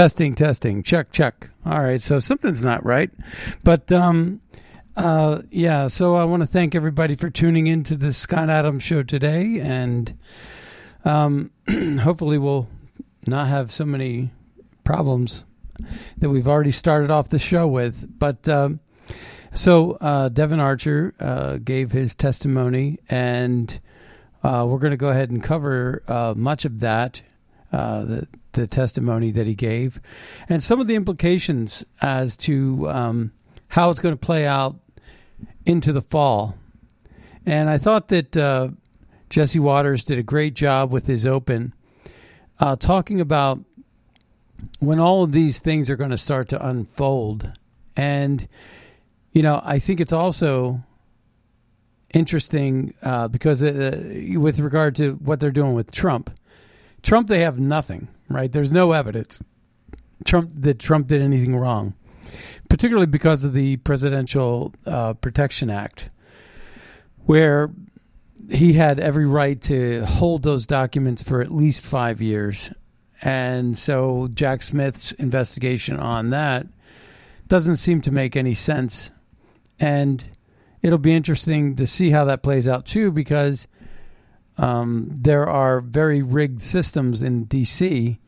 Testing, testing, check, check. All right, so something's not right, but um, uh, yeah. So I want to thank everybody for tuning in to the Scott Adams show today, and um, hopefully we'll not have so many problems that we've already started off the show with. But um, so uh, Devon Archer uh, gave his testimony, and uh, we're going to go ahead and cover uh, much of that. Uh, the the testimony that he gave, and some of the implications as to um, how it's going to play out into the fall. And I thought that uh, Jesse Watters did a great job with his open, uh, talking about when all of these things are going to start to unfold. And, you know, I think it's also interesting uh, because uh, with regard to what they're doing with Trump, Trump, they have nothing right? There's no evidence Trump that Trump did anything wrong, particularly because of the Presidential uh, Protection Act, where he had every right to hold those documents for at least five years. And so Jack Smith's investigation on that doesn't seem to make any sense. And it'll be interesting to see how that plays out too, because um, there are very rigged systems in D.C.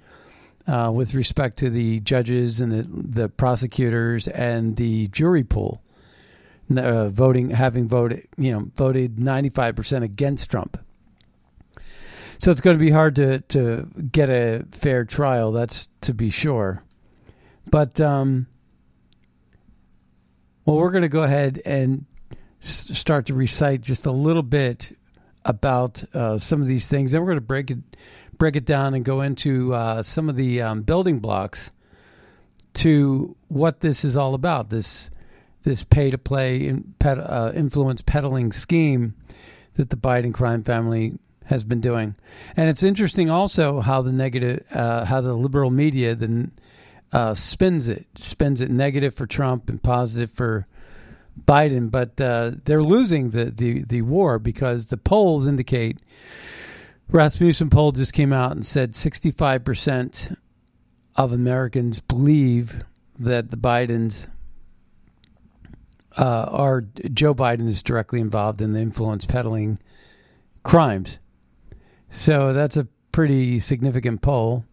Uh, with respect to the judges and the, the prosecutors and the jury pool, uh, voting having voted you know voted ninety five percent against Trump. So it's going to be hard to to get a fair trial. That's to be sure. But um, well, we're going to go ahead and s- start to recite just a little bit about uh, some of these things. Then we're going to break it break it down and go into uh, some of the um, building blocks to what this is all about. This this pay to play in, uh, influence peddling scheme that the Biden crime family has been doing, and it's interesting also how the negative, uh, how the liberal media then uh, spins it, spins it negative for Trump and positive for Biden, but uh, they're losing the, the, the war because the polls indicate Rasmussen poll just came out and said 65% of Americans believe that the Bidens uh, are Joe Biden is directly involved in the influence peddling crimes. So that's a pretty significant poll.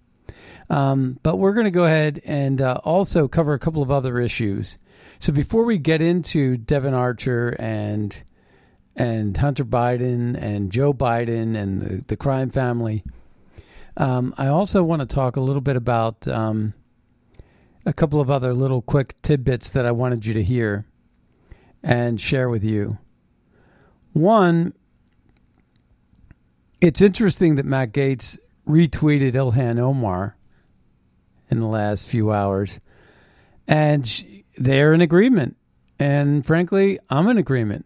Um, but we're going to go ahead and uh, also cover a couple of other issues. So before we get into Devon Archer and and Hunter Biden and Joe Biden and the, the crime family, um, I also want to talk a little bit about um, a couple of other little quick tidbits that I wanted you to hear and share with you. One, it's interesting that Matt Gaetz retweeted Ilhan Omar in the last few hours, and they're in agreement. And frankly, I'm in agreement.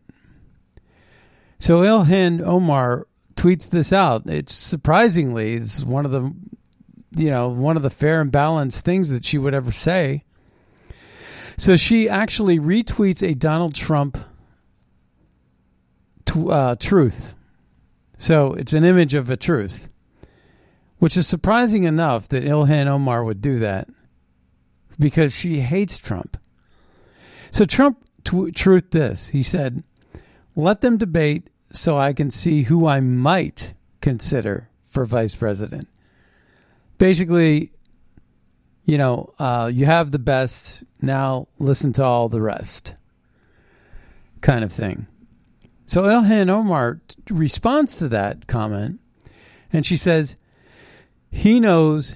So Ilhan Omar tweets this out. It's surprisingly, it's one of the, you know, one of the fair and balanced things that she would ever say. So she actually retweets a Donald Trump t- uh, truth. So it's an image of a truth, which is surprising enough that Ilhan Omar would do that because she hates Trump. So Trump t- truth this. He said, "Let them debate so I can see who I might consider for vice president." Basically, you know, uh, you have the best. Now listen to all the rest, kind of thing. So Ilhan Omar responds to that comment, and she says, "He knows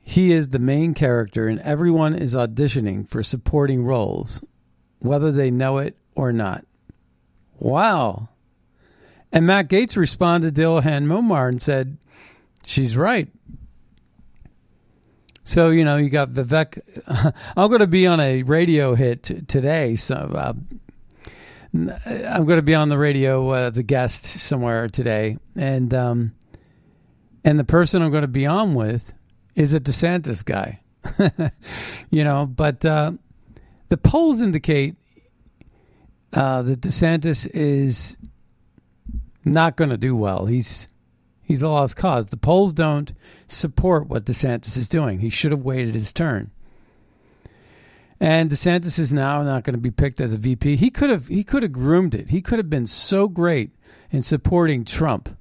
he is the main character, and everyone is auditioning for supporting roles, whether they know it or not." Wow. And Matt Gaetz responded to Ilhan Momar and said, "She's right." So you know, you got Vivek. I'm going to be on a radio hit today. So uh, I'm going to be on the radio uh, as a guest somewhere today, and um, and the person I'm going to be on with is a DeSantis guy. you know, but uh, the polls indicate uh, that DeSantis is not going to do well. He's he's a lost cause. The polls don't support what DeSantis is doing. He should have waited his turn. And DeSantis is now not going to be picked as a VP. He could have he could have groomed it. He could have been so great in supporting Trump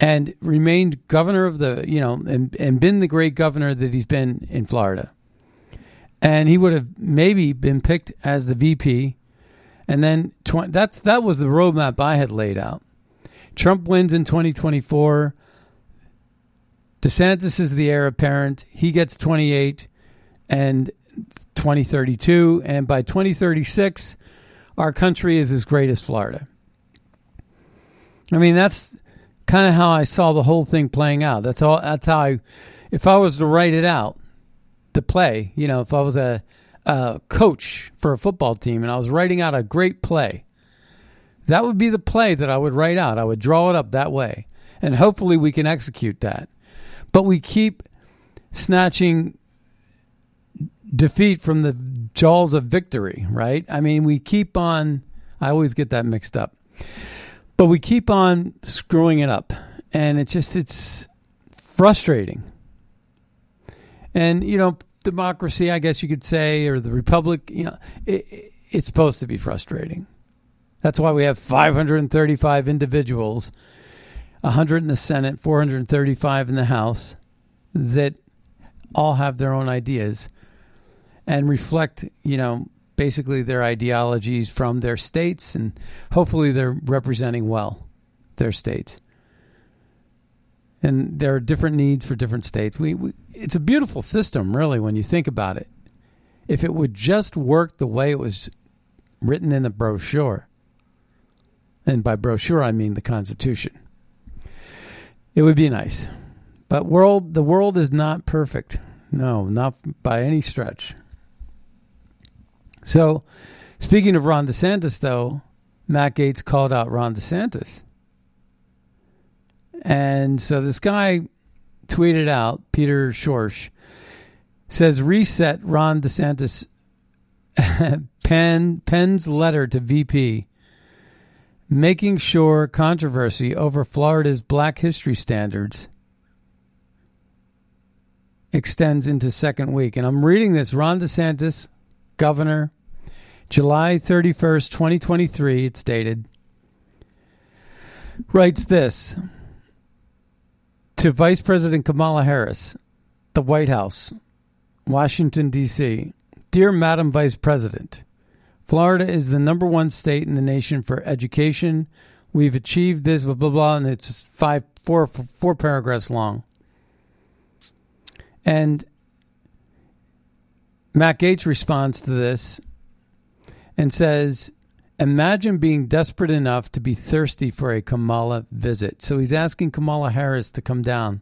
and remained governor of the, you know, and, and been the great governor that he's been in Florida. And he would have maybe been picked as the VP. And then tw- that's that was the roadmap I had laid out. Trump wins in 2024. DeSantis is the heir apparent. He gets 28 and 2032 and by 2036 our country is as great as Florida. I mean that's kind of how I saw the whole thing playing out. That's all that's how I if I was to write it out play, you know, if I was a, a coach for a football team and I was writing out a great play, that would be the play that I would write out. I would draw it up that way. And hopefully we can execute that. But we keep snatching defeat from the jaws of victory, right? I mean, we keep on, I always get that mixed up, but we keep on screwing it up. And it's just, it's frustrating. And, you know, democracy, I guess you could say, or the republic, you know, it, it's supposed to be frustrating. That's why we have 535 individuals, 100 in the Senate, 435 in the House, that all have their own ideas and reflect, you know, basically their ideologies from their states, and hopefully they're representing well their states. And there are different needs for different states. We, we it's a beautiful system, really, when you think about it. If it would just work the way it was written in the brochure, and by brochure I mean the Constitution, it would be nice. But world, the world is not perfect. No, not by any stretch. So, speaking of Ron DeSantis, though, Matt Gaetz called out Ron DeSantis. And so this guy tweeted out, Peter Schorsch, says, reset Ron DeSantis pen, Penn's letter to VP, making sure controversy over Florida's black history standards extends into second week. And I'm reading this Ron DeSantis, governor, July 31st, 2023, it's dated, writes this to Vice President Kamala Harris, the White House, Washington, D.C. Dear Madam Vice President, Florida is the number one state in the nation for education. We've achieved this, blah, blah, blah, and it's five, four, four paragraphs long. And Matt Gaetz responds to this and says, Imagine being desperate enough to be thirsty for a Kamala visit. So he's asking Kamala Harris to come down.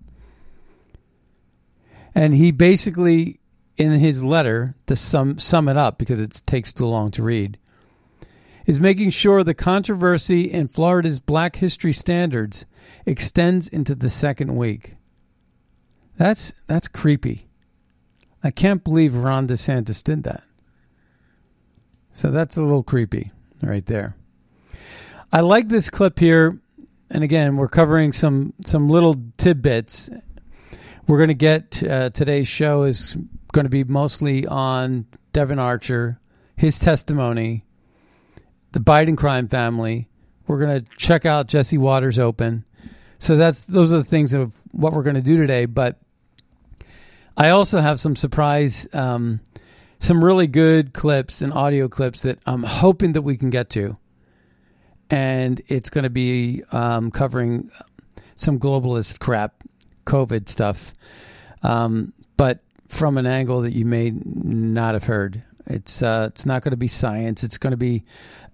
And he basically in his letter to sum sum it up because it takes too long to read is making sure the controversy in Florida's Black History standards extends into the second week. That's that's creepy. I can't believe Ron DeSantis did that. So that's a little creepy right there. I like this clip here, and again, we're covering some some little tidbits. We're going to get uh, today's show is going to be mostly on Devon Archer, his testimony, the Biden crime family. We're going to check out Jesse Watters Open. So that's those are the things of what we're going to do today. But I also have some surprise, um, some really good clips and audio clips that I'm hoping that we can get to, and it's going to be um, covering some globalist crap, COVID stuff, um, but from an angle that you may not have heard. It's uh, it's not going to be science. It's going to be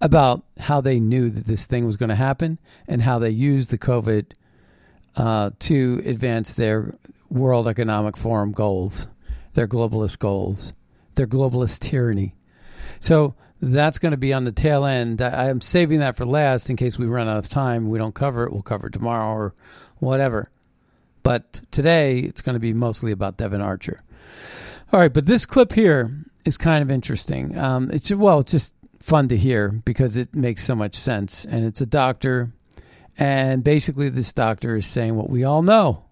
about how they knew that this thing was going to happen and how they used the COVID uh, to advance their World Economic Forum goals, their globalist goals, their globalist tyranny. So that's going to be on the tail end. I, am saving that for last in case we run out of time. We don't cover it. We'll cover it tomorrow or whatever. But today it's going to be mostly about Devon Archer. All right, but this clip here is kind of interesting. Um, it's well, it's just fun to hear because it makes so much sense, and it's a doctor, and basically this doctor is saying what we all know,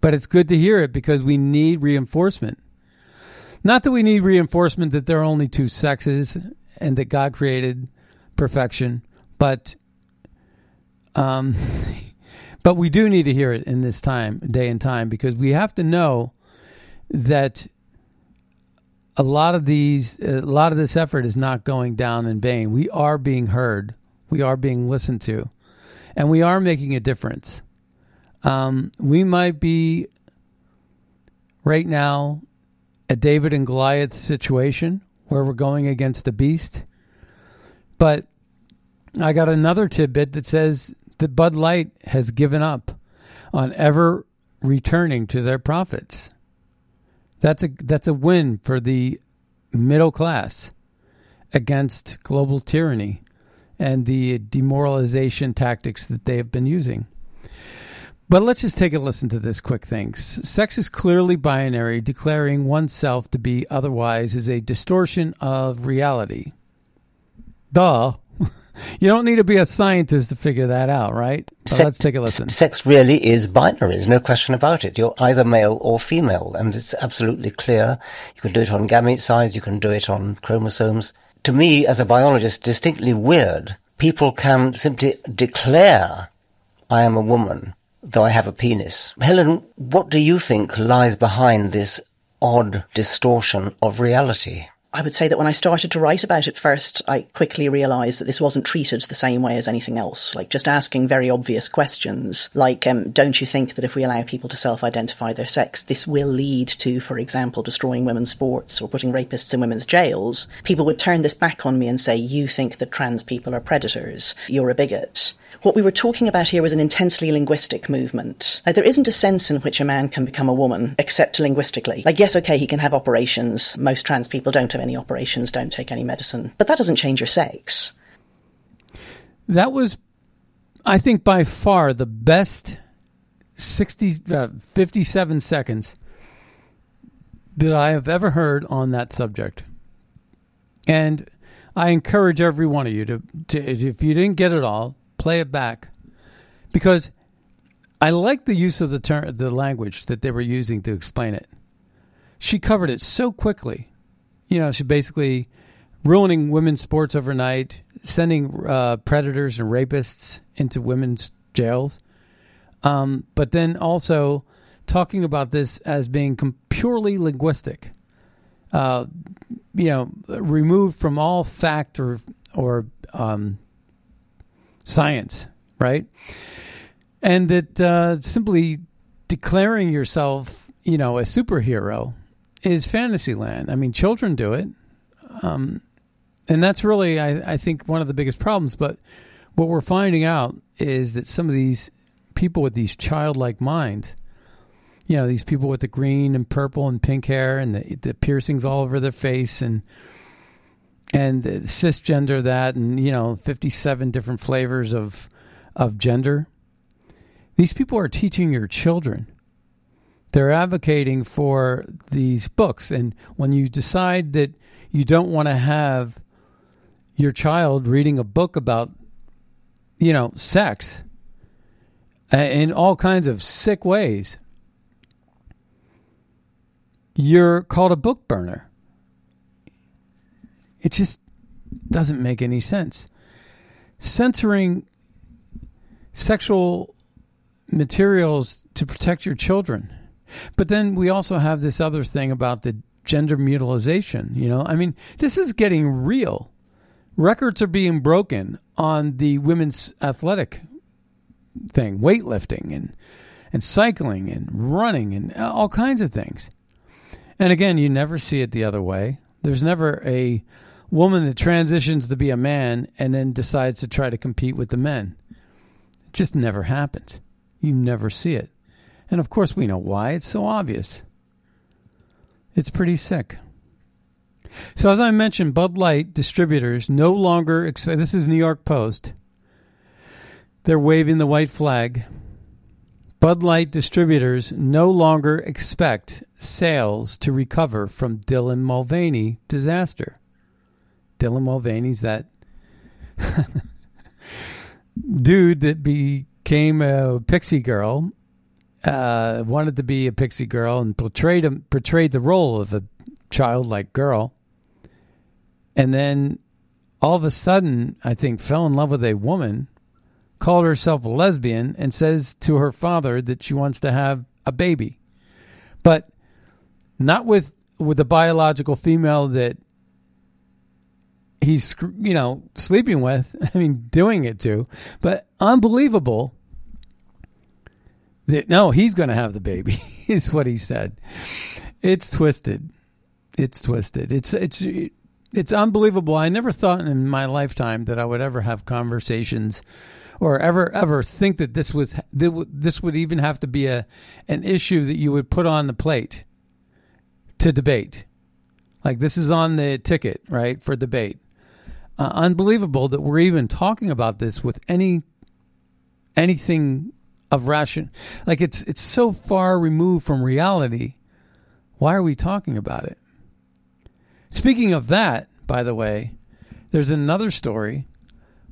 but it's good to hear it because we need reinforcement. Not that we need reinforcement that there are only two sexes and that God created perfection, but um, but we do need to hear it in this time, day and time, because we have to know that a lot of these, a lot of this effort is not going down in vain. We are being heard, we are being listened to, and we are making a difference. Um, we might be right now a David and Goliath situation where we're going against the beast. But I got another tidbit that says that Bud Light has given up on ever returning to their profits. That's a that's a win for the middle class against global tyranny and the demoralization tactics that they have been using. But let's just take a listen to this quick thing. Sex is clearly binary. Declaring oneself to be otherwise is a distortion of reality. Duh. you don't need to be a scientist to figure that out, right? So let's take a listen. Sex really is binary. There's no question about it. You're either male or female, and it's absolutely clear. You can do it on gamete size. You can do it on chromosomes. To me, as a biologist, distinctly weird. People can simply declare, I am a woman though I have a penis. Helen, what do you think lies behind this odd distortion of reality? I would say that when I started to write about it first, I quickly realized that this wasn't treated the same way as anything else. Like just asking very obvious questions, like, um, don't you think that if we allow people to self-identify their sex, this will lead to, for example, destroying women's sports or putting rapists in women's jails? People would turn this back on me and say, you think that trans people are predators. You're a bigot. What we were talking about here was an intensely linguistic movement. Like, there isn't a sense in which a man can become a woman, except linguistically. Like, yes, okay, he can have operations. Most trans people don't have any operations, don't take any medicine. But that doesn't change your sex. That was, I think, by far the best 60, uh, 57 seconds that I have ever heard on that subject. And I encourage every one of you to, to if you didn't get it all, play it back because I like the use of the term, the language that they were using to explain it. She covered it so quickly. You know, she basically ruining women's sports overnight, sending uh, predators and rapists into women's jails, um, but then also talking about this as being purely linguistic. Uh, you know, removed from all fact or or um, science, right? And that uh, simply declaring yourself, you know, a superhero is fantasyland. I mean, children do it. Um, and that's really, I, I think, one of the biggest problems. But what we're finding out is that some of these people with these childlike minds, you know these people with the green and purple and pink hair and the, the piercings all over their face and and cisgender that and you know 57 different flavors of of gender. These people are teaching your children. They're advocating for these books. And when you decide that you don't want to have your child reading a book about you know sex uh, in all kinds of sick ways you're called a book burner. It just doesn't make any sense. Censoring sexual materials to protect your children. But then we also have this other thing about the gender mutilization, you know? I mean, this is getting real. Records are being broken on the women's athletic thing, weightlifting and and cycling and running and all kinds of things. And again, you never see it the other way. There's never a woman that transitions to be a man and then decides to try to compete with the men. It just never happens. You never see it. And of course, we know why. It's so obvious. It's pretty sick. So, as I mentioned, Bud Light distributors no longer expect. This is New York Post. They're waving the white flag. Bud Light distributors no longer expect sales to recover from Dylan Mulvaney disaster. Dylan Mulvaney's that dude that became a pixie girl, uh, wanted to be a pixie girl and portrayed him, portrayed the role of a childlike girl, and then all of a sudden, I think, fell in love with a woman called herself a lesbian and says to her father that she wants to have a baby. But not with with the biological female that he's you know sleeping with i mean doing it to but unbelievable that no he's going to have the baby is what he said it's twisted it's twisted it's it's it's unbelievable i never thought in my lifetime that i would ever have conversations or ever ever think that this was this would even have to be a an issue that you would put on the plate to debate. Like this is on the ticket, right, for debate. Uh, unbelievable that we're even talking about this with any anything of ration. Like it's it's so far removed from reality. Why are we talking about it? Speaking of that, by the way, there's another story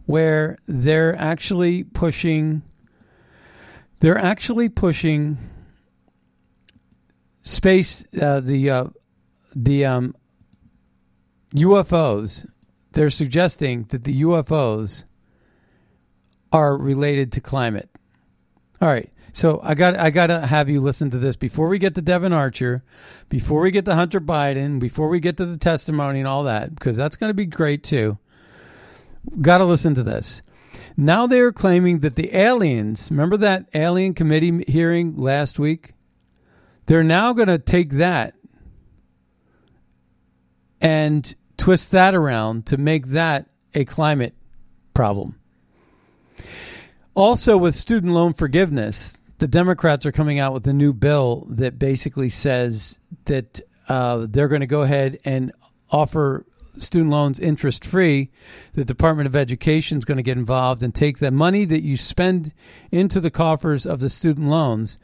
where they're actually pushing they're actually pushing space uh, the uh, the um, UFOs they're suggesting that the UFOs are related to climate. All right. So I got I got to have you listen to this before we get to Devon Archer, before we get to Hunter Biden, before we get to the testimony and all that because that's going to be great too. Got to listen to this. Now they're claiming that the aliens, remember that alien committee hearing last week? They're now going to take that and twist that around to make that a climate problem. Also, with student loan forgiveness, the Democrats are coming out with a new bill that basically says that uh, they're going to go ahead and offer student loans interest free, the Department of Education is going to get involved and take the money that you spend into the coffers of the student loans,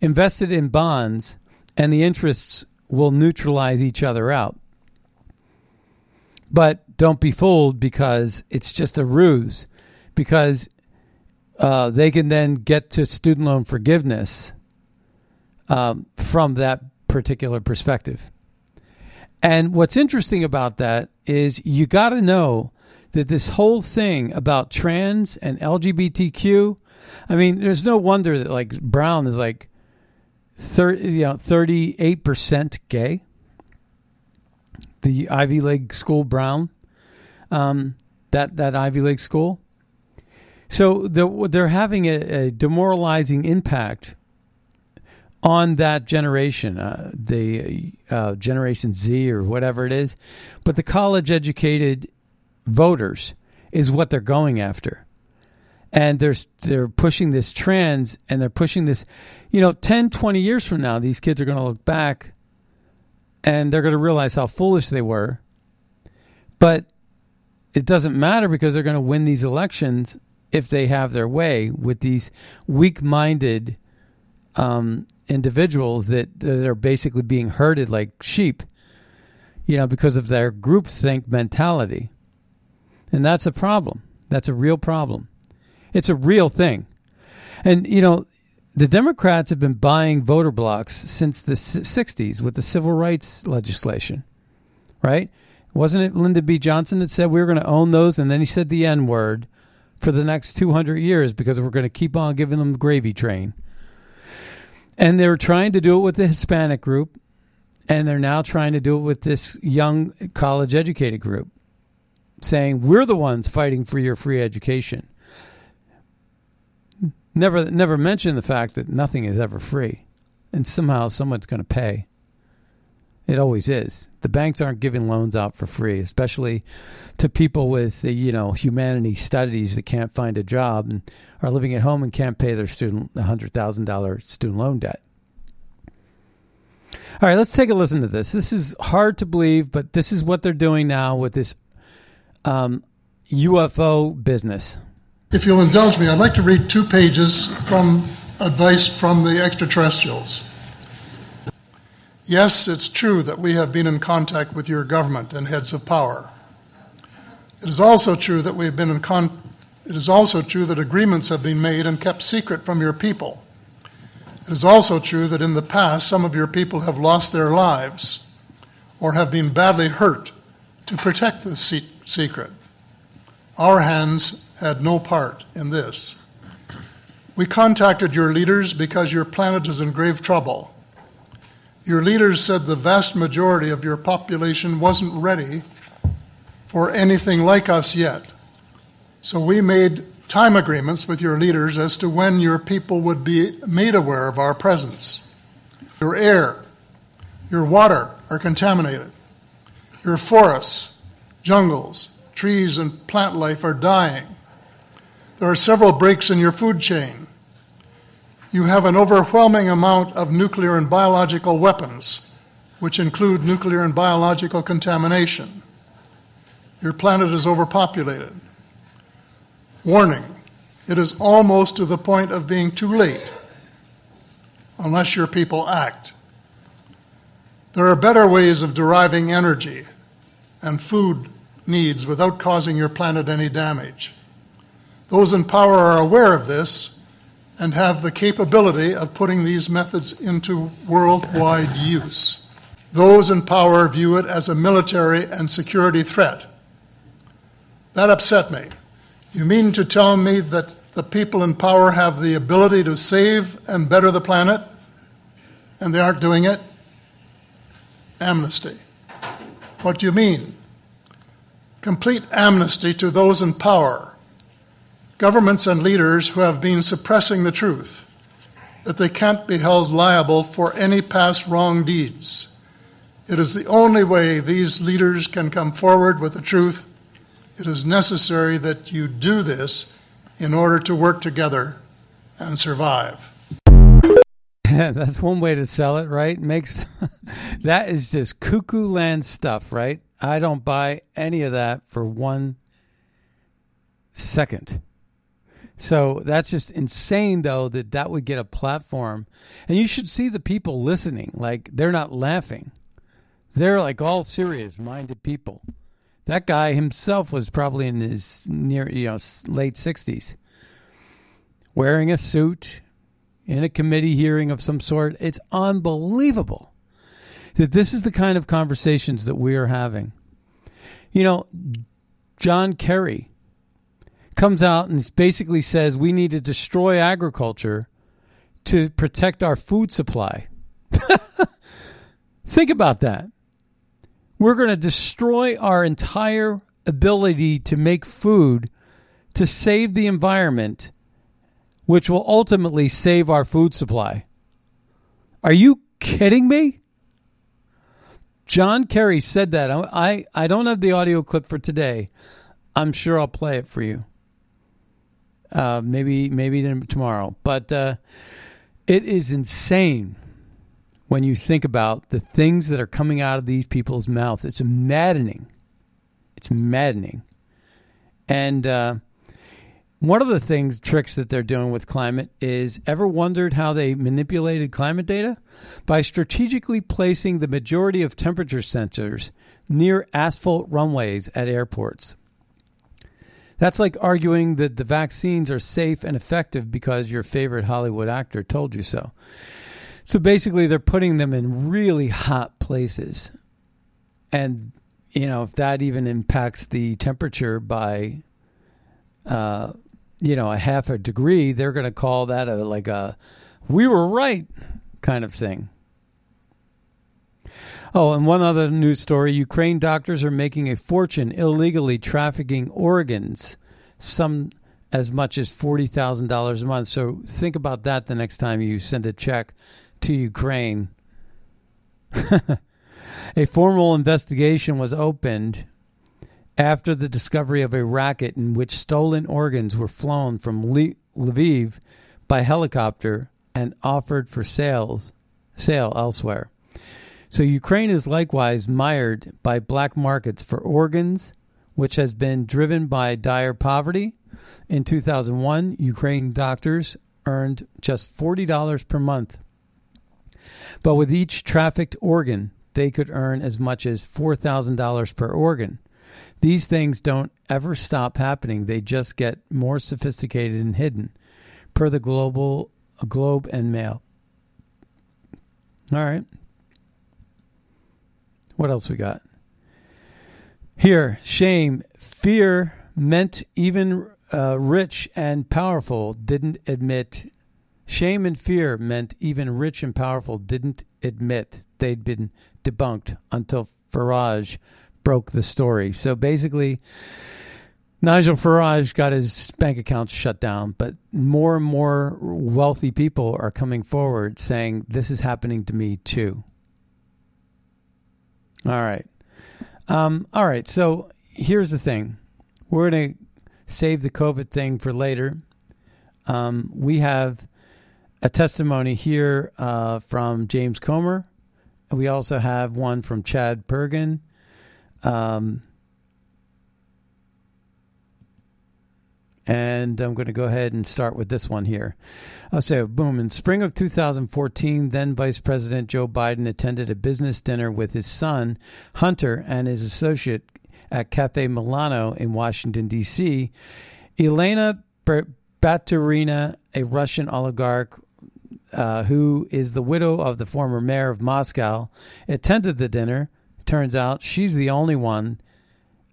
invest it in bonds, and the interests will neutralize each other out. But don't be fooled because it's just a ruse, because uh, they can then get to student loan forgiveness um, from that particular perspective. And what's interesting about that is you got to know that this whole thing about trans and LGBTQ, I mean, there's no wonder that like Brown is like 30, you know, 38% gay. The Ivy League school Brown, um, that, that Ivy League school. So they're, they're having a, a demoralizing impact on that generation, uh, the uh, Generation Z or whatever it is. But the college educated voters is what they're going after. and they're they're pushing this trends and they're pushing this you know 10 20 years from now these kids are going to look back and they're going to realize how foolish they were. But it doesn't matter because they're going to win these elections if they have their way with these weak-minded um, individuals that, that are basically being herded like sheep you know because of their groupthink mentality. And that's a problem. That's a real problem. It's a real thing. And, you know, the Democrats have been buying voter blocks since the 60s with the civil rights legislation, right? Wasn't it Lyndon B. Johnson that said we were going to own those? And then he said the N word for the next 200 years because we're going to keep on giving them the gravy train. And they're trying to do it with the Hispanic group, and they're now trying to do it with this young college educated group, saying we're the ones fighting for your free education. Never, never mention the fact that nothing is ever free, and somehow someone's going to pay. It always is. The banks aren't giving loans out for free, especially to people with you know humanity studies that can't find a job and are living at home and can't pay their student hundred thousand dollar student loan debt. All right, let's take a listen to this. This is hard to believe, but this is what they're doing now with this um, UFO business. If you'll indulge me, I'd like to read two pages from advice from the extraterrestrials. Yes, it's true that we have been in contact with your government and heads of power. It is also true that we have been in con- it is also true that agreements have been made and kept secret from your people. It is also true that in the past some of your people have lost their lives or have been badly hurt to protect the se- secret. Our hands had no part in this. We contacted your leaders because your planet is in grave trouble. Your leaders said the vast majority of your population wasn't ready for anything like us yet. So we made time agreements with your leaders as to when your people would be made aware of our presence. Your air, your water are contaminated. Your forests, jungles, trees, and plant life are dying. There are several breaks in your food chain. You have an overwhelming amount of nuclear and biological weapons, which include nuclear and biological contamination. Your planet is overpopulated. Warning it is almost to the point of being too late unless your people act. There are better ways of deriving energy and food needs without causing your planet any damage. Those in power are aware of this and have the capability of putting these methods into worldwide use. Those in power view it as a military and security threat. That upset me. You mean to tell me that the people in power have the ability to save and better the planet, and they aren't doing it? Amnesty. What do you mean? Complete amnesty to those in power governments and leaders who have been suppressing the truth, that they can't be held liable for any past wrong deeds. It is the only way these leaders can come forward with the truth. It is necessary that you do this in order to work together and survive. That's one way to sell it, right? Makes that is just cuckoo land stuff, right? I don't buy any of that for one second. So that's just insane, though, that that would get a platform. And you should see the people listening. Like, they're not laughing. They're like all serious minded people. That guy himself was probably in his near, you know, late 60s, wearing a suit in a committee hearing of some sort. It's unbelievable that this is the kind of conversations that we are having. You know, John Kerry comes out and basically says we need to destroy agriculture to protect our food supply. Think about that. We're going to destroy our entire ability to make food to save the environment, which will ultimately save our food supply. Are you kidding me? John Kerry said that. I, I don't have the audio clip for today. I'm sure I'll play it for you. Uh, maybe maybe tomorrow, but uh, it is insane when you think about the things that are coming out of these people's mouth. It's maddening. It's maddening. And uh, one of the things, tricks that they're doing with climate is ever wondered how they manipulated climate data? By strategically placing the majority of temperature sensors near asphalt runways at airports. That's like arguing that the vaccines are safe and effective because your favorite Hollywood actor told you so. So basically, they're putting them in really hot places. And, you know, if that even impacts the temperature by, uh, you know, a half a degree, they're going to call that a like a we were right kind of thing. Oh, and one other news story Ukraine doctors are making a fortune illegally trafficking organs, some as much as $40,000 a month. So think about that the next time you send a check to Ukraine. a formal investigation was opened after the discovery of a racket in which stolen organs were flown from Lviv by helicopter and offered for sales sale elsewhere. So Ukraine is likewise mired by black markets for organs, which has been driven by dire poverty. In 2001, Ukraine doctors earned just $40 per month. But with each trafficked organ, they could earn as much as $4,000 per organ. These things don't ever stop happening. They just get more sophisticated and hidden, per the global Globe and Mail. All right. What else we got? Here, shame, fear meant even uh, rich and powerful didn't admit. Shame and fear meant even rich and powerful didn't admit they'd been debunked until Farage broke the story. So basically, Nigel Farage got his bank accounts shut down, but more and more wealthy people are coming forward saying, This is happening to me too. All right. Um, all right. So here's the thing we're going to save the COVID thing for later. Um, we have a testimony here uh, from James Comer. We also have one from Chad Bergen. Um, And I'm going to go ahead and start with this one here. I'll say, boom. In spring of 2014, then Vice President Joe Biden attended a business dinner with his son, Hunter, and his associate at Cafe Milano in Washington, D.C. Elena Baturina, a Russian oligarch uh, who is the widow of the former mayor of Moscow, attended the dinner. Turns out she's the only one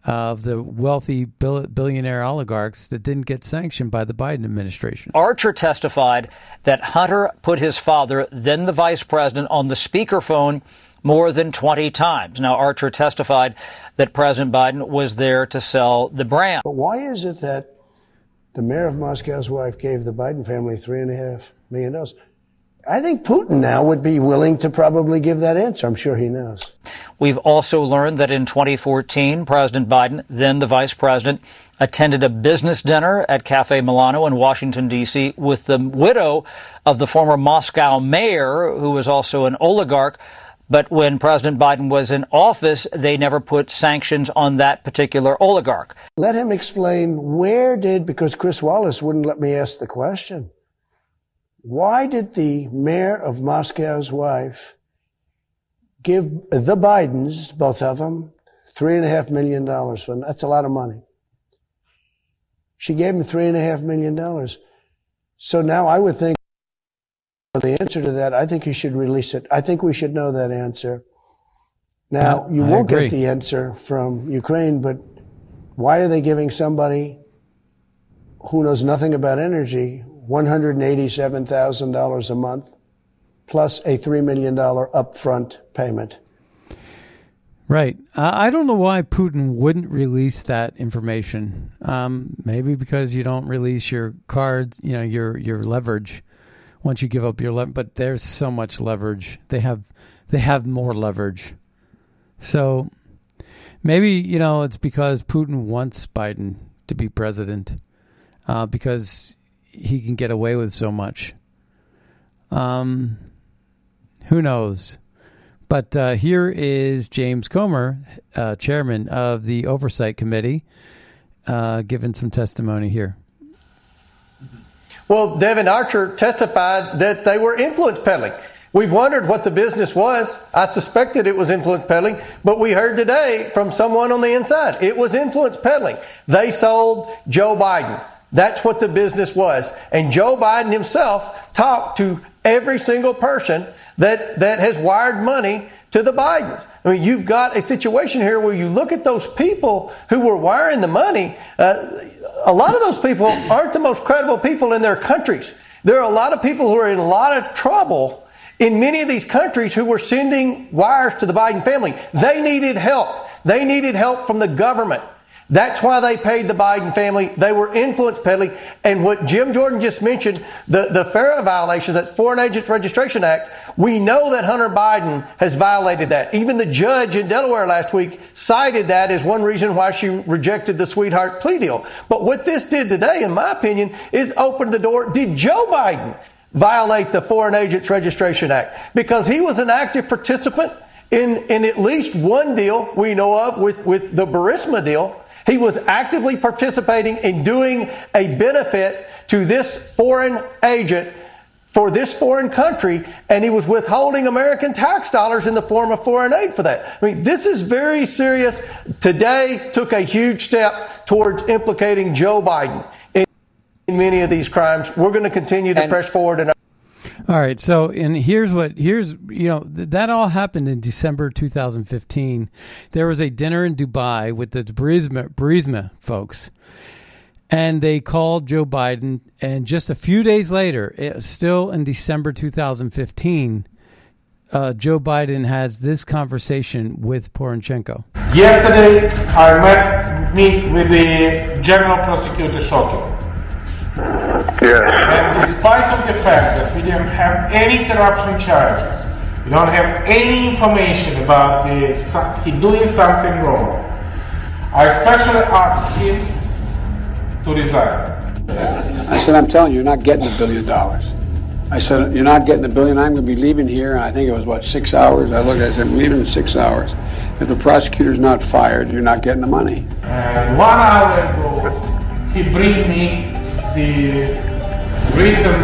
of the wealthy billionaire oligarchs that didn't get sanctioned by the Biden administration. Archer testified that Hunter put his father, then the vice president, on the speakerphone more than 20 times. Now, Archer testified that President Biden was there to sell the brand. But why is it that the mayor of Moscow's wife gave the Biden family three and a half million dollars? I think Putin now would be willing to probably give that answer. I'm sure he knows. We've also learned that in 2014, President Biden, then the vice president, attended a business dinner at Cafe Milano in Washington, D.C. with the widow of the former Moscow mayor, who was also an oligarch. But when President Biden was in office, they never put sanctions on that particular oligarch. Let him explain where did, because Chris Wallace wouldn't let me ask the question. Why did the mayor of Moscow's wife give the Bidens, both of them, three and a half million dollars for that's a lot of money. She gave him three and a half million dollars. So now I would think the answer to that, I think you should release it. I think we should know that answer. Now, you I won't agree. get the answer from Ukraine, but why are they giving somebody who knows nothing about energy $187,000 a month plus a $3 million upfront payment. Right. I don't know why Putin wouldn't release that information. Um, maybe because you don't release your cards, you know, your your leverage once you give up your leverage. But there's so much leverage. They have they have more leverage. So maybe you know it's because Putin wants Biden to be president. uh, because he can get away with so much. Um, who knows? But uh, here is James Comer, uh, chairman of the Oversight Committee, uh, giving some testimony here. Well, Devon Archer testified that they were influence peddling. We've wondered what the business was. I suspected it was influence peddling, but we heard today from someone on the inside it was influence peddling. They sold Joe Biden. That's what the business was. And Joe Biden himself talked to every single person that, that has wired money to the Bidens. I mean, you've got a situation here where you look at those people who were wiring the money. Uh, a lot of those people aren't the most credible people in their countries. There are a lot of people who are in a lot of trouble in many of these countries who were sending wires to the Biden family. They needed help. They needed help from the government. That's why they paid the Biden family. They were influence peddling. And what Jim Jordan just mentioned, the, the FARA violation, that's Foreign Agents Registration Act, we know that Hunter Biden has violated that. Even the judge in Delaware last week cited that as one reason why she rejected the sweetheart plea deal. But what this did today, in my opinion, is open the door. Did Joe Biden violate the Foreign Agents Registration Act? Because he was an active participant in, in at least one deal we know of with, with the Burisma deal. He was actively participating in doing a benefit to this foreign agent for this foreign country, and he was withholding American tax dollars in the form of foreign aid for that. I mean, this is very serious. Today took a huge step towards implicating Joe Biden in, many of these crimes. We're going to continue to and, press forward. And all right. So, and here's what here's you know th- that all happened in December 2015. There was a dinner in Dubai with the Burisma, Burisma folks and they called Joe Biden. And just a few days later, it, still in December 2015, uh, Joe Biden has this conversation with Poroshenko. Yesterday, I met meet with the General Prosecutor Shokin. Yes. And despite of the fact that we didn't have any corruption charges, we don't have any information about the, he doing something wrong. I especially asked him to resign. I said, I'm telling you, you're not getting a billion dollars. I said, You're not getting the billion. I'm going to be leaving here. And I think it was, what, six hours? I looked at it, I said, I'm leaving in six hours. If the prosecutor's not fired, you're not getting the money. And one hour ago, he bring me the written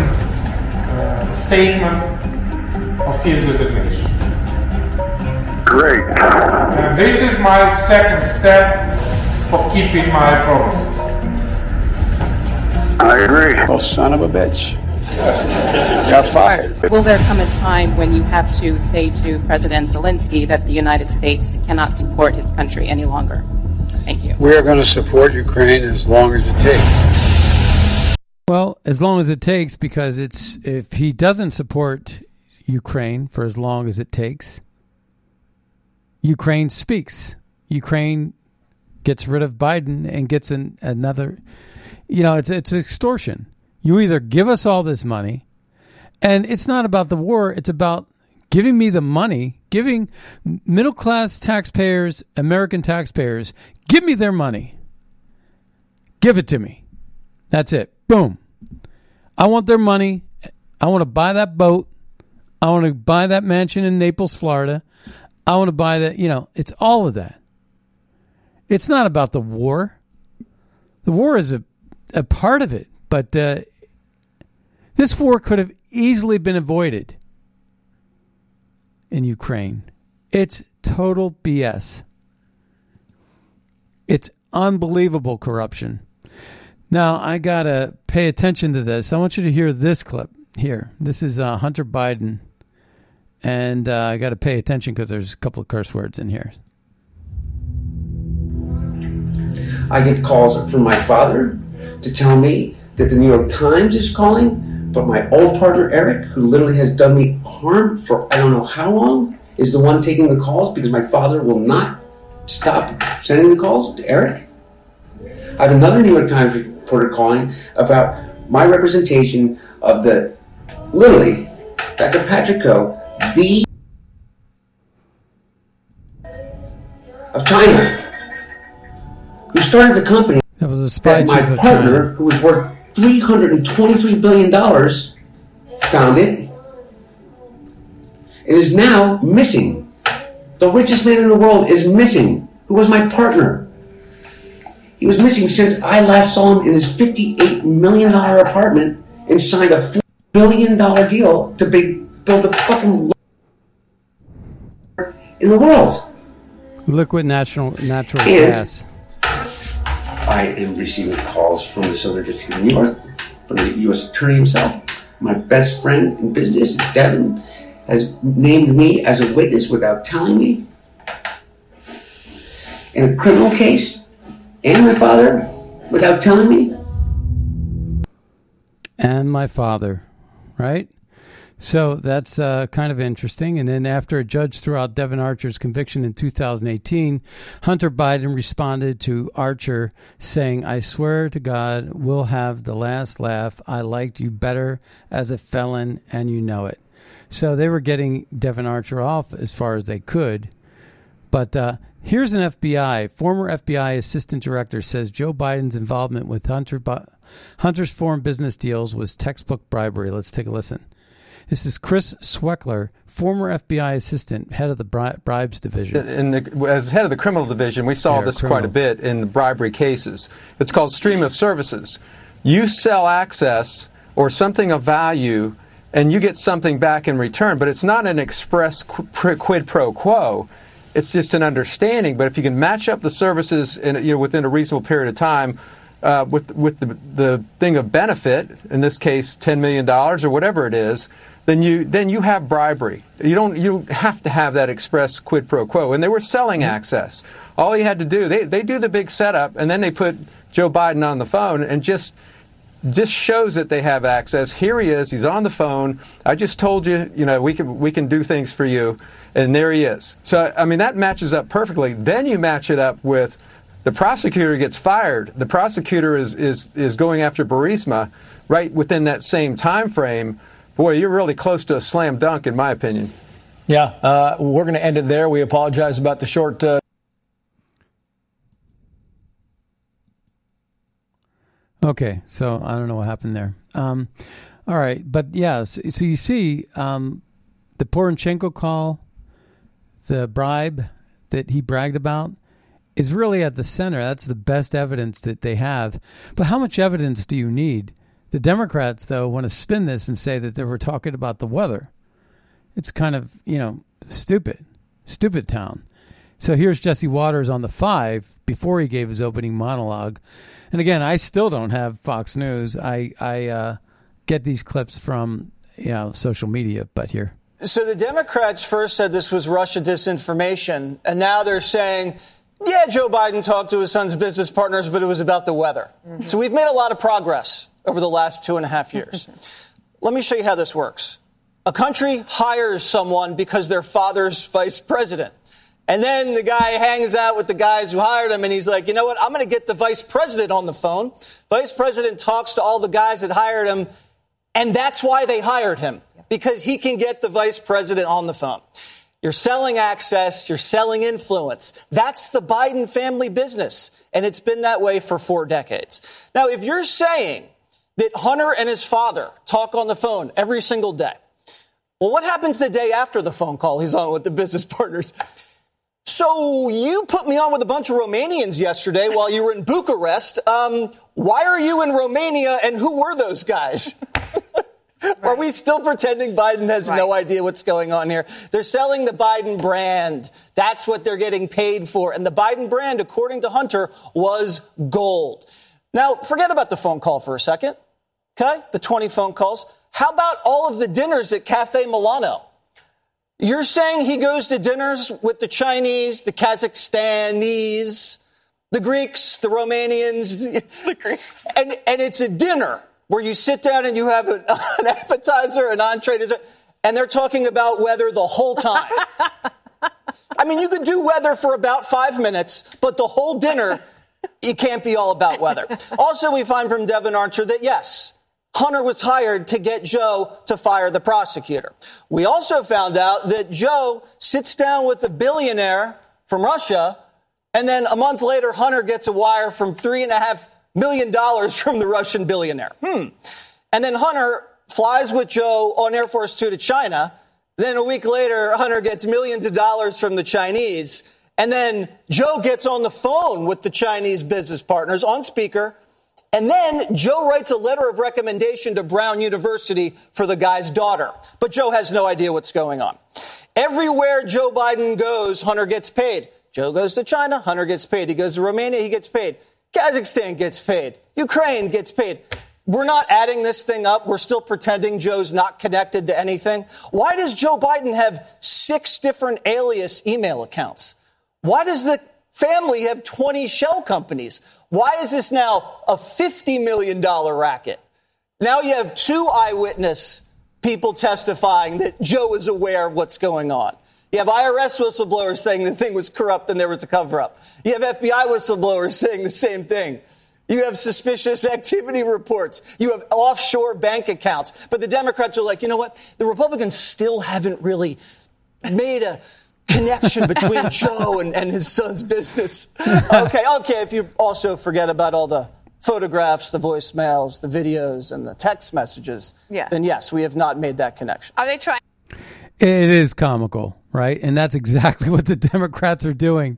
uh, statement of his resignation. Great. And this is my second step for keeping my promises. I agree. Oh, son of a bitch. Got fired. Will there come a time when you have to say to President Zelensky that the United States cannot support his country any longer? Thank you. We're going to support Ukraine as long as it takes. Well, as long as it takes, because it's if he doesn't support Ukraine for as long as it takes, Ukraine speaks. Ukraine gets rid of Biden and gets an, another you know, it's it's extortion. You either give us all this money, and it's not about the war, it's about giving me the money, giving middle class taxpayers, American taxpayers, give me their money. Give it to me. That's it. Boom. I want their money. I want to buy that boat. I want to buy that mansion in Naples, Florida. I want to buy that, you know, it's all of that. It's not about the war. The war is a a part of it. But uh, this war could have easily been avoided in Ukraine. It's total BS. It's unbelievable corruption. Now, I got to pay attention to this. I want you to hear this clip here. This is uh, Hunter Biden. And uh, I got to pay attention because there's a couple of curse words in here. I get calls from my father to tell me that the New York Times is calling, but my old partner Eric, who literally has done me harm for I don't know how long, is the one taking the calls because my father will not stop sending the calls to Eric. I have another New York Times calling about my representation of the literally Dr. Patrick Ho, the of China, who started the company. That was a spy that my partner, China. who was worth $323 billion, found it and is now missing. The richest man in the world is missing, who was my partner. He was missing since I last saw him in his $58 million apartment and signed a $4 billion deal to big, build the fucking in the world. Liquid natural natural And- gas. I am receiving calls from the Southern District of New York, from the U.S. Attorney himself. My best friend in business, Devon, has named me as a witness without telling me in a criminal case, and my father without telling me. and my father, right? So that's uh, kind of interesting. And then after a judge threw out Devon Archer's conviction in 2018, Hunter Biden responded to Archer saying, I swear to God, we'll have the last laugh. I liked you better as a felon, and you know it. So they were getting Devin Archer off as far as they could. But uh, here's an FBI former FBI assistant director says Joe Biden's involvement with Hunter Hunter's foreign business deals was textbook bribery. Let's take a listen. This is Chris Swecker, former FBI assistant, head of the bri- bribes division. In the, as head of the criminal division, we saw Yeah, this criminal. quite a bit in the bribery cases. It's called stream of services. You sell access or something of value, and you get something back in return, but it's not an express qu- quid pro quo. It's just an understanding. But if you can match up the services in, you know, within a reasonable period of time, uh, with with the, the thing of benefit, in this case, ten million dollars or whatever it is, then you then you have bribery. You don't you have to have that express quid pro quo. And they were selling access. All you had to do, they they do the big setup, and then they put Joe Biden on the phone and just just shows that they have access. Here he is. He's on the phone. I just told you, you know, we can we can do things for you, and there he is. So I mean that matches up perfectly. Then you match it up with the prosecutor gets fired. The prosecutor is is is going after Burisma right within that same time frame. Boy, you're really close to a slam dunk, in my opinion. Yeah, uh, we're going to end it there. We apologize about the short. Uh, Okay, so I don't know what happened there. Um, all right, but yeah, so, so you see um, the Poroshenko call, the bribe that he bragged about, is really at the center. That's the best evidence that they have. But how much evidence do you need? The Democrats, though, want to spin this and say that they were talking about the weather. It's kind of, you know, stupid, stupid town. So here's Jesse Watters on the five before he gave his opening monologue. And again, I still don't have Fox News. I I uh, get these clips from you know social media, but here. So the Democrats first said this was Russia disinformation, and now they're saying, yeah, Joe Biden talked to his son's business partners, but it was about the weather. So we've made a lot of progress over the last two and a half years. Let me show you how this works. A country hires someone because their father's vice president. And then the guy hangs out with the guys who hired him and he's like, you know what? I'm going to get the vice president on the phone. Vice president talks to all the guys that hired him. And that's why they hired him because he can get the vice president on the phone. You're selling access. You're selling influence. That's the Biden family business. And it's been that way for four decades. Now, if you're saying that Hunter and his father talk on the phone every single day, well, what happens the day after the phone call he's on with the business partners? So you put me on with a bunch of Romanians yesterday while you were in Bucharest. Um, why are you in Romania and who were those guys? Are we still pretending Biden has no idea what's going on here? They're selling the Biden brand. That's what they're getting paid for. And the Biden brand, according to Hunter, was gold. Now, forget about the phone call for a second. Okay? The 20 phone calls. How about all of the dinners at Cafe Milano? You're saying he goes to dinners with the Chinese, the Kazakhstanis, the Greeks, the Romanians, the Greeks. And, and it's a dinner where you sit down and you have an, an appetizer, an entree, dessert, and they're talking about weather the whole time. I mean, you could do weather for about five minutes, but the whole dinner, it can't be all about weather. Also, we find from Devon Archer that yes, Hunter was hired to get Joe to fire the prosecutor. We also found out that Joe sits down with a billionaire from Russia And then a month later, Hunter gets a wire from three and a half million dollars from the Russian billionaire. Hmm. And then Hunter flies with Joe on Air Force Two to China. Then a week later, Hunter gets millions of dollars from the Chinese. And then Joe gets on the phone with the Chinese business partners on speaker. And then Joe writes a letter of recommendation to Brown University for the guy's daughter. But Joe has no idea what's going on. Everywhere Joe Biden goes, Hunter gets paid. Joe goes to China, Hunter gets paid. He goes to Romania, he gets paid. Kazakhstan gets paid. Ukraine gets paid. We're not adding this thing up. We're still pretending Joe's not connected to anything. Why does Joe Biden have six different alias email accounts? Why does the family have 20 shell companies? Why is this now a $50 million racket? Now you have two eyewitness people testifying that Joe is aware of what's going on. You have IRS whistleblowers saying the thing was corrupt and there was a cover up. You have FBI whistleblowers saying the same thing. You have suspicious activity reports. You have offshore bank accounts. But the Democrats are like, you know what? The Republicans still haven't really made a connection between Joe and, and his son's business. Okay, okay, if you also forget about all the photographs, the voicemails, the videos, and the text messages, Yeah. then yes, we have not made that connection. Are they trying? It is comical, right? And that's exactly what the Democrats are doing.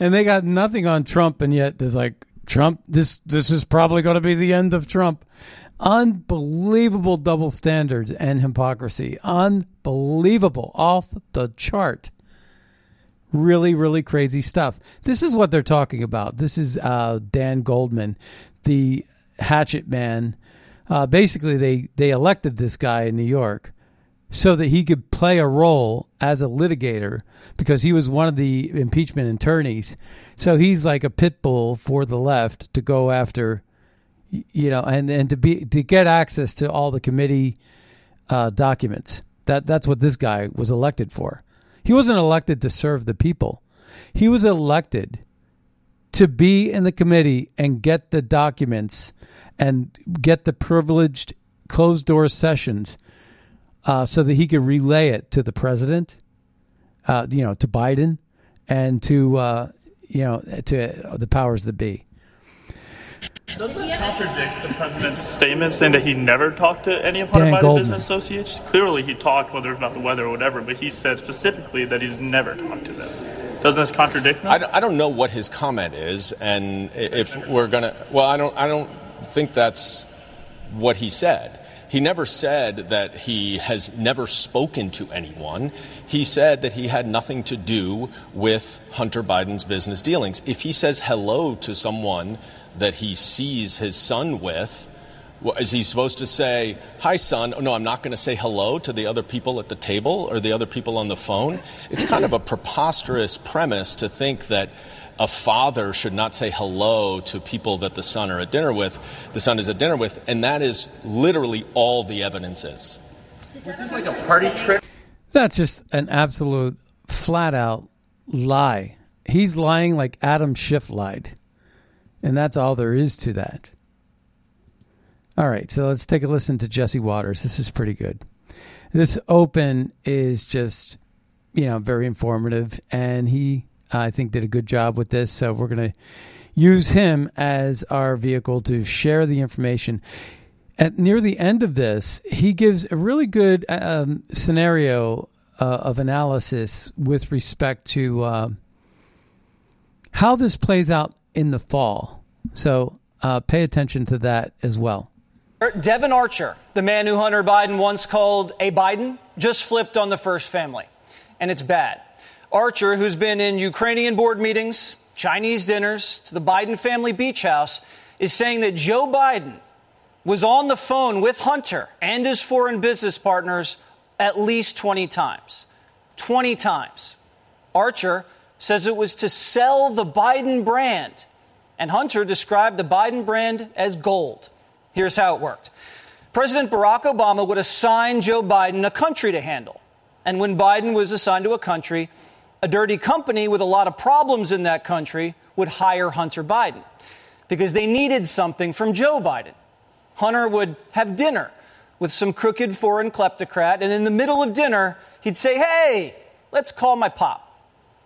And they got nothing on Trump, and yet there's like Trump. This this is probably going to be the end of Trump. Unbelievable double standards and hypocrisy. Unbelievable, off the chart. Really, really crazy stuff. This is what they're talking about. This is uh, Dan Goldman, the hatchet man. Uh, basically, they they elected this guy in New York so that he could play a role as a litigator because he was one of the impeachment attorneys. So he's like a pit bull for the left to go after, you know, and, and to be to get access to all the committee uh, documents. That that's what this guy was elected for. He wasn't elected to serve the people. He was elected to be in the committee and get the documents and get the privileged closed door sessions uh, so that he could relay it to the president, uh, you know, to Biden, and to uh, you know to the powers that be. Doesn't that contradict the president's statement saying that he never talked to any of Dan Hunter Biden business associates? Clearly, he talked, whether it's about the weather or whatever, but he said specifically that he's never talked to them. Doesn't this contradict them? I, don't- I don't know what his comment is, and if we're gonna, well, I don't, I don't think that's what he said. He never said that he has never spoken to anyone. He said that he had nothing to do with Hunter Biden's business dealings. If he says hello to someone that he sees his son with, is he supposed to say, Hi, son? Oh, no, I'm not going to say hello to the other people at the table or the other people on the phone? It's kind of a preposterous premise to think that a father should not say hello to people that the son are at dinner with, the son is at dinner with, and that is literally all the evidence is. Was this like a party trick? That's just an absolute flat out lie. He's lying like Adam Schiff lied. And that's all there is to that. All right, so let's take a listen to Jesse Watters. This is pretty good. This open is just, you know, very informative, and he, I think, did a good job with this. So we're going to use him as our vehicle to share the information. At near the end of this, he gives a really good um, scenario uh, of analysis with respect to uh, how this plays out in the fall. So uh, pay attention to that as well. Devon Archer, the man who Hunter Biden once called a Biden, just flipped on the first family. And it's bad. Archer, who's been in Ukrainian board meetings, Chinese dinners, to the Biden family beach house, is saying that Joe Biden was on the phone with Hunter and his foreign business partners at least 20 times. 20 times. Archer says it was to sell the Biden brand, and Hunter described the Biden brand as gold. Here's how it worked President Barack Obama would assign Joe Biden a country to handle. And when Biden was assigned to a country, a dirty company with a lot of problems in that country would hire Hunter Biden because they needed something from Joe Biden. Hunter would have dinner with some crooked foreign kleptocrat, and in the middle of dinner, he'd say, Hey, let's call my pop.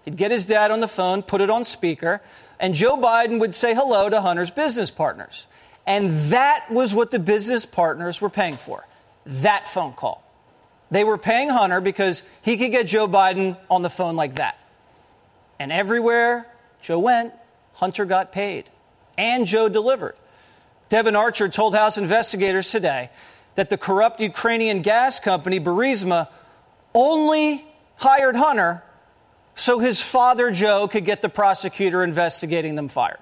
He'd get his dad on the phone, put it on speaker, and Joe Biden would say hello to Hunter's business partners. And that was what the business partners were paying for that phone call. They were paying Hunter because he could get Joe Biden on the phone like that. And everywhere Joe went, Hunter got paid. And Joe delivered. Devon Archer told House investigators today that the corrupt Ukrainian gas company, Burisma, only hired Hunter so his father, Joe, could get the prosecutor investigating them fired.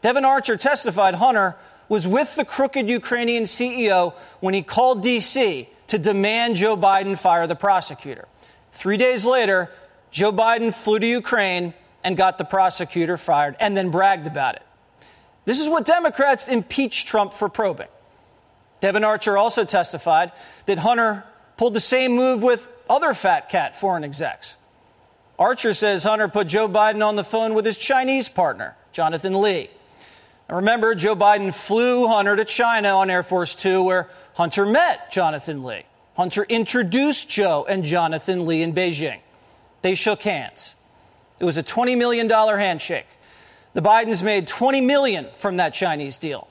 Devon Archer testified Hunter was with the crooked Ukrainian CEO when he called D.C. to demand Joe Biden fire the prosecutor. Three days later, Joe Biden flew to Ukraine and got the prosecutor fired and then bragged about it. This is what Democrats impeached Trump for probing. Devon Archer also testified that Hunter pulled the same move with other fat cat foreign execs. Archer says Hunter put Joe Biden on the phone with his Chinese partner, Jonathan Li. And remember, Joe Biden flew Hunter to China on Air Force Two, where Hunter met Jonathan Li. Hunter introduced Joe and Jonathan Li in Beijing. They shook hands. It was a $20 million handshake. The Bidens made 20 million from that Chinese deal.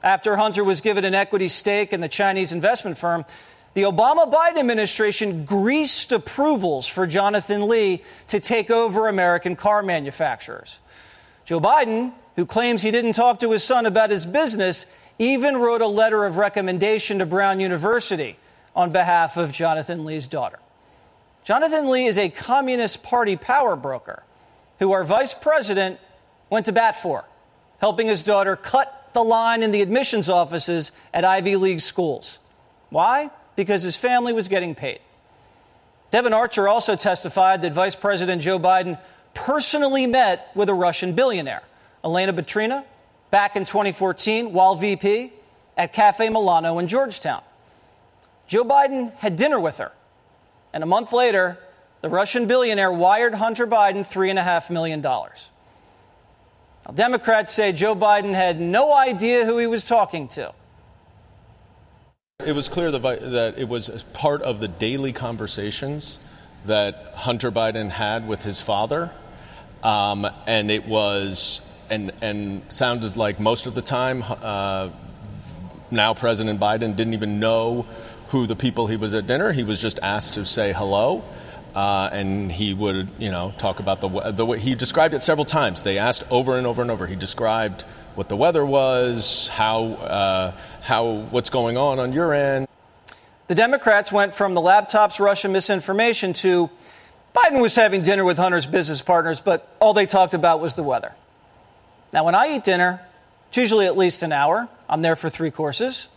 After Hunter was given an equity stake in the Chinese investment firm, the Obama Biden administration greased approvals for Jonathan Li to take over American car manufacturers. Joe Biden, who claims he didn't talk to his son about his business, even wrote a letter of recommendation to Brown University on behalf of Jonathan Li's daughter. Jonathan Li is a Communist Party power broker who our vice president went to bat for, helping his daughter cut the line in the admissions offices at Ivy League schools. Why? Because his family was getting paid. Devon Archer also testified that Vice President Joe Biden personally met with a Russian billionaire, Elena Baturina, back in 2014 while VP at Cafe Milano in Georgetown. Joe Biden had dinner with her, and a month later, the Russian billionaire wired Hunter Biden $3.5 million. Now, Democrats say Joe Biden had no idea who he was talking to. It was clear that it was part of the daily conversations that Hunter Biden had with his father, um, and it was and and sounded like most of the time uh, now President Biden didn't even know who the people he was at dinner. He was just asked to say hello. Uh, and he would, you know, talk about the the way he described it several times. They asked over and over and over. He described what the weather was, how uh, how what's going on on your end. The Democrats went from the laptops, Russian misinformation to Biden was having dinner with Hunter's business partners, but all they talked about was the weather. Now, when I eat dinner, it's usually at least an hour. I'm there for three courses.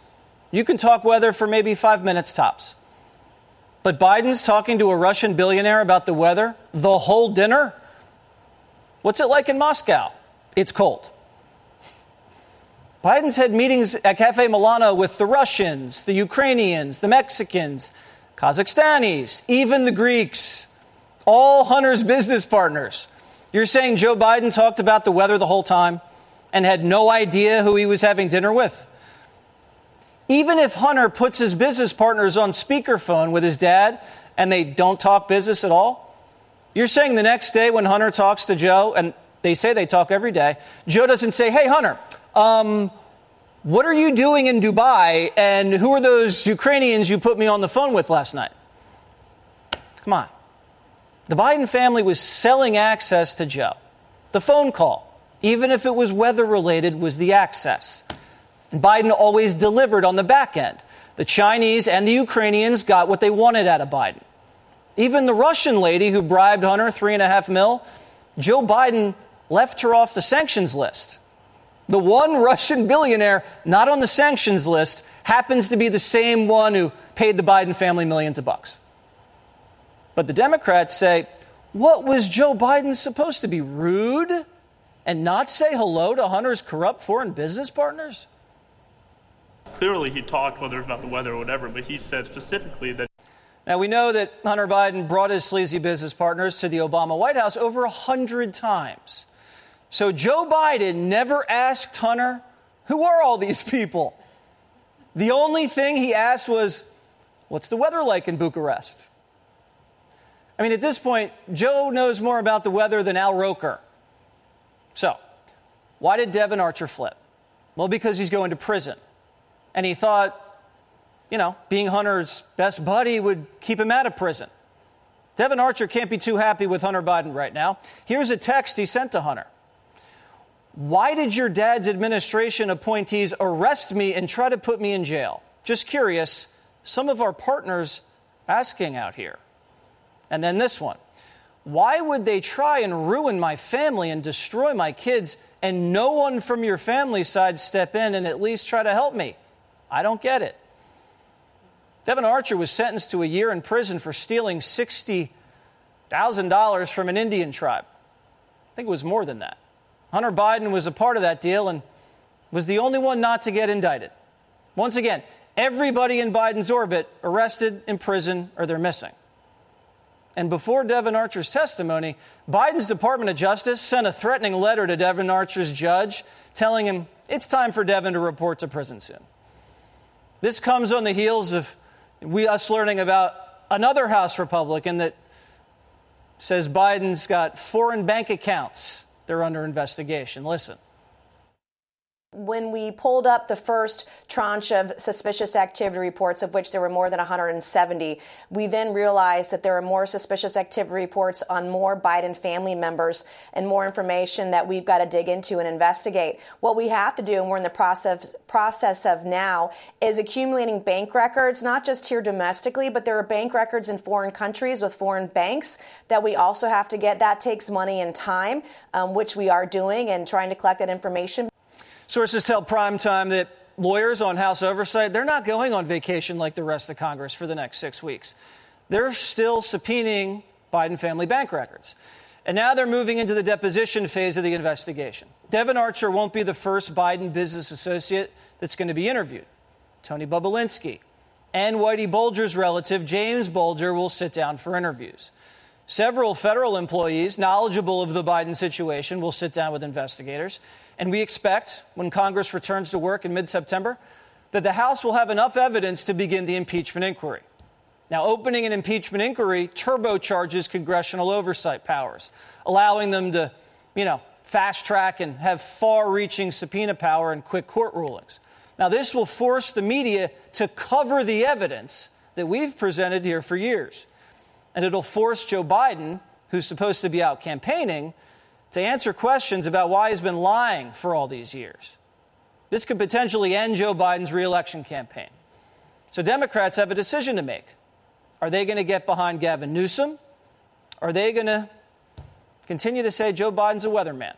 You can talk weather for maybe five minutes tops. But Biden's talking to a Russian billionaire about the weather the whole dinner? What's it like in Moscow? It's cold. Biden's had meetings at Cafe Milano with the Russians, the Ukrainians, the Mexicans, Kazakhstanis, even the Greeks, all Hunter's business partners. You're saying Joe Biden talked about the weather the whole time and had no idea who he was having dinner with? Even if Hunter puts his business partners on speakerphone with his dad and they don't talk business at all, you're saying the next day when Hunter talks to Joe, and they say they talk every day, Joe doesn't say, Hey, Hunter, um, what are you doing in Dubai? And who are those Ukrainians you put me on the phone with last night? Come on. The Biden family was selling access to Joe. The phone call, even if it was weather related, was the access. And Biden always delivered on the back end. The Chinese and the Ukrainians got what they wanted out of Biden. Even the Russian lady who bribed Hunter three and a half mil, Joe Biden left her off the sanctions list. The one Russian billionaire not on the sanctions list happens to be the same one who paid the Biden family millions of bucks. But the Democrats say, what was Joe Biden supposed to be rude and not say hello to Hunter's corrupt foreign business partners? Clearly, he talked, whether about the weather or whatever, but he said specifically that. Now, we know that Hunter Biden brought his sleazy business partners to the Obama White House over a hundred times. So Joe Biden never asked Hunter, Who are all these people? The only thing he asked was, What's the weather like in Bucharest? I mean, at this point, Joe knows more about the weather than Al Roker. So, why did Devon Archer flip? Well, because he's going to prison. And he thought, you know, being Hunter's best buddy would keep him out of prison. Devon Archer can't be too happy with Hunter Biden right now. Here's a text he sent to Hunter Why did your dad's administration appointees arrest me and try to put me in jail? Just curious, some of our partners asking out here. And then this one Why would they try and ruin my family and destroy my kids and no one from your family side step in and at least try to help me? I don't get it. Devon Archer was sentenced to a year in prison for stealing $60,000 from an Indian tribe. I think it was more than that. Hunter Biden was a part of that deal and was the only one not to get indicted. Once again, everybody in Biden's orbit arrested, in prison, or they're missing. And before Devon Archer's testimony, Biden's Department of Justice sent a threatening letter to Devon Archer's judge telling him it's time for Devon to report to prison soon. This comes on the heels of we us learning about another House Republican that says Biden's got foreign bank accounts. They're under investigation. Listen. When we pulled up the first tranche of suspicious activity reports, of which there were more than 170, we then realized that there were more suspicious activity reports on more Biden family members and more information that we've got to dig into and investigate. What we have to do, and we're in the process process of now, is accumulating bank records, not just here domestically, but there are bank records in foreign countries with foreign banks that we also have to get. That takes money and time, um, which we are doing and trying to collect that information. Sources tell Primetime that lawyers on House oversight, they're not going on vacation like the rest of Congress for the next six weeks. They're still subpoenaing Biden family bank records. And now they're moving into the deposition phase of the investigation. Devon Archer won't be the first Biden business associate that's going to be interviewed. Tony Bobulinski and Whitey Bulger's relative, James Bulger, will sit down for interviews. Several federal employees knowledgeable of the Biden situation will sit down with investigators. And we expect, when Congress returns to work in mid September, that the House will have enough evidence to begin the impeachment inquiry. Now, opening an impeachment inquiry turbocharges congressional oversight powers, allowing them to, you know, fast track and have far reaching subpoena power and quick court rulings. Now, this will force the media to cover the evidence that we've presented here for years. And it'll force Joe Biden, who's supposed to be out campaigning, to answer questions about why he's been lying for all these years. This could potentially end Joe Biden's reelection campaign. So Democrats have a decision to make. Are they going to get behind Gavin Newsom? Are they going to continue to say Joe Biden's a weatherman?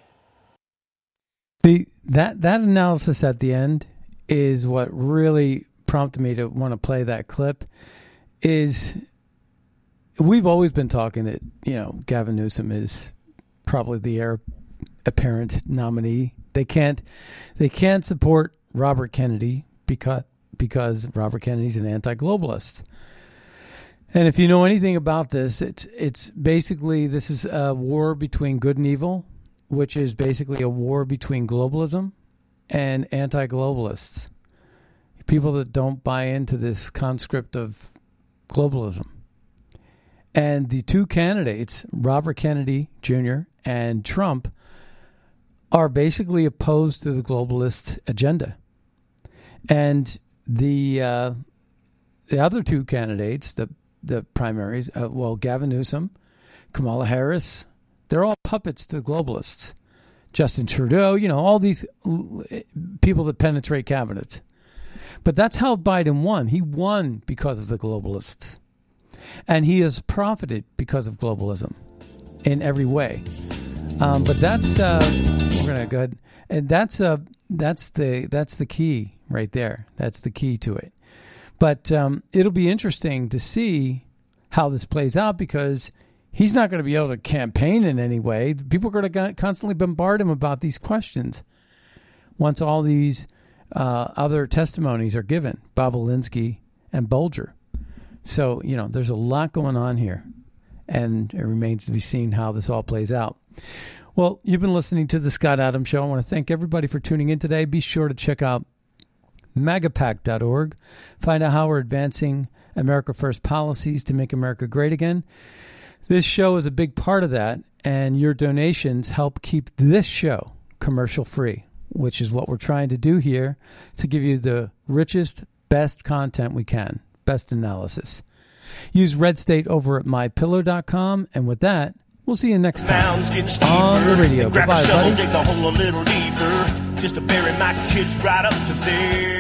The that that analysis at the end is what really prompted me to want to play that clip. Is we've always been talking that you know Gavin Newsom is probably the heir apparent nominee. They can't they can't support Robert Kennedy because because Robert Kennedy's an anti-globalist. And if you know anything about this, it's it's basically this is a war between good and evil, which is basically a war between globalism and anti-globalists. People that don't buy into this conscript of globalism. And the two candidates, Robert Kennedy Jr. and Trump, are basically opposed to the globalist agenda. And the uh, the other two candidates, the the primaries, uh, well, Gavin Newsom, Kamala Harris, they're all puppets to the globalists. Justin Trudeau, you know, all these people that penetrate cabinets. But that's how Biden won. He won because of the globalists and he has profited because of globalism in every way. Um, but that's uh, we're gonna go ahead, and that's uh, that's the that's the key right there. That's the key to it. But um, it'll be interesting to see how this plays out because he's not going to be able to campaign in any way. People are going to constantly bombard him about these questions once all these uh, other testimonies are given. Bobulinski and Bulger. So, you know, there's a lot going on here, and it remains to be seen how this all plays out. Well, you've been listening to the Scott Adams Show. I want to thank everybody for tuning in today. Be sure to check out magapack.org. Find out how we're advancing America First policies to make America great again. This show is a big part of that, and your donations help keep this show commercial free, which is what we're trying to do here to give you the richest, best content we can, best analysis. Use Red State over at mypillow.com, and with that, we'll see you next time steeper. on the radio. Grab a shovel, buddy. dig the hole a little deeper, just to bury my kids right up to there.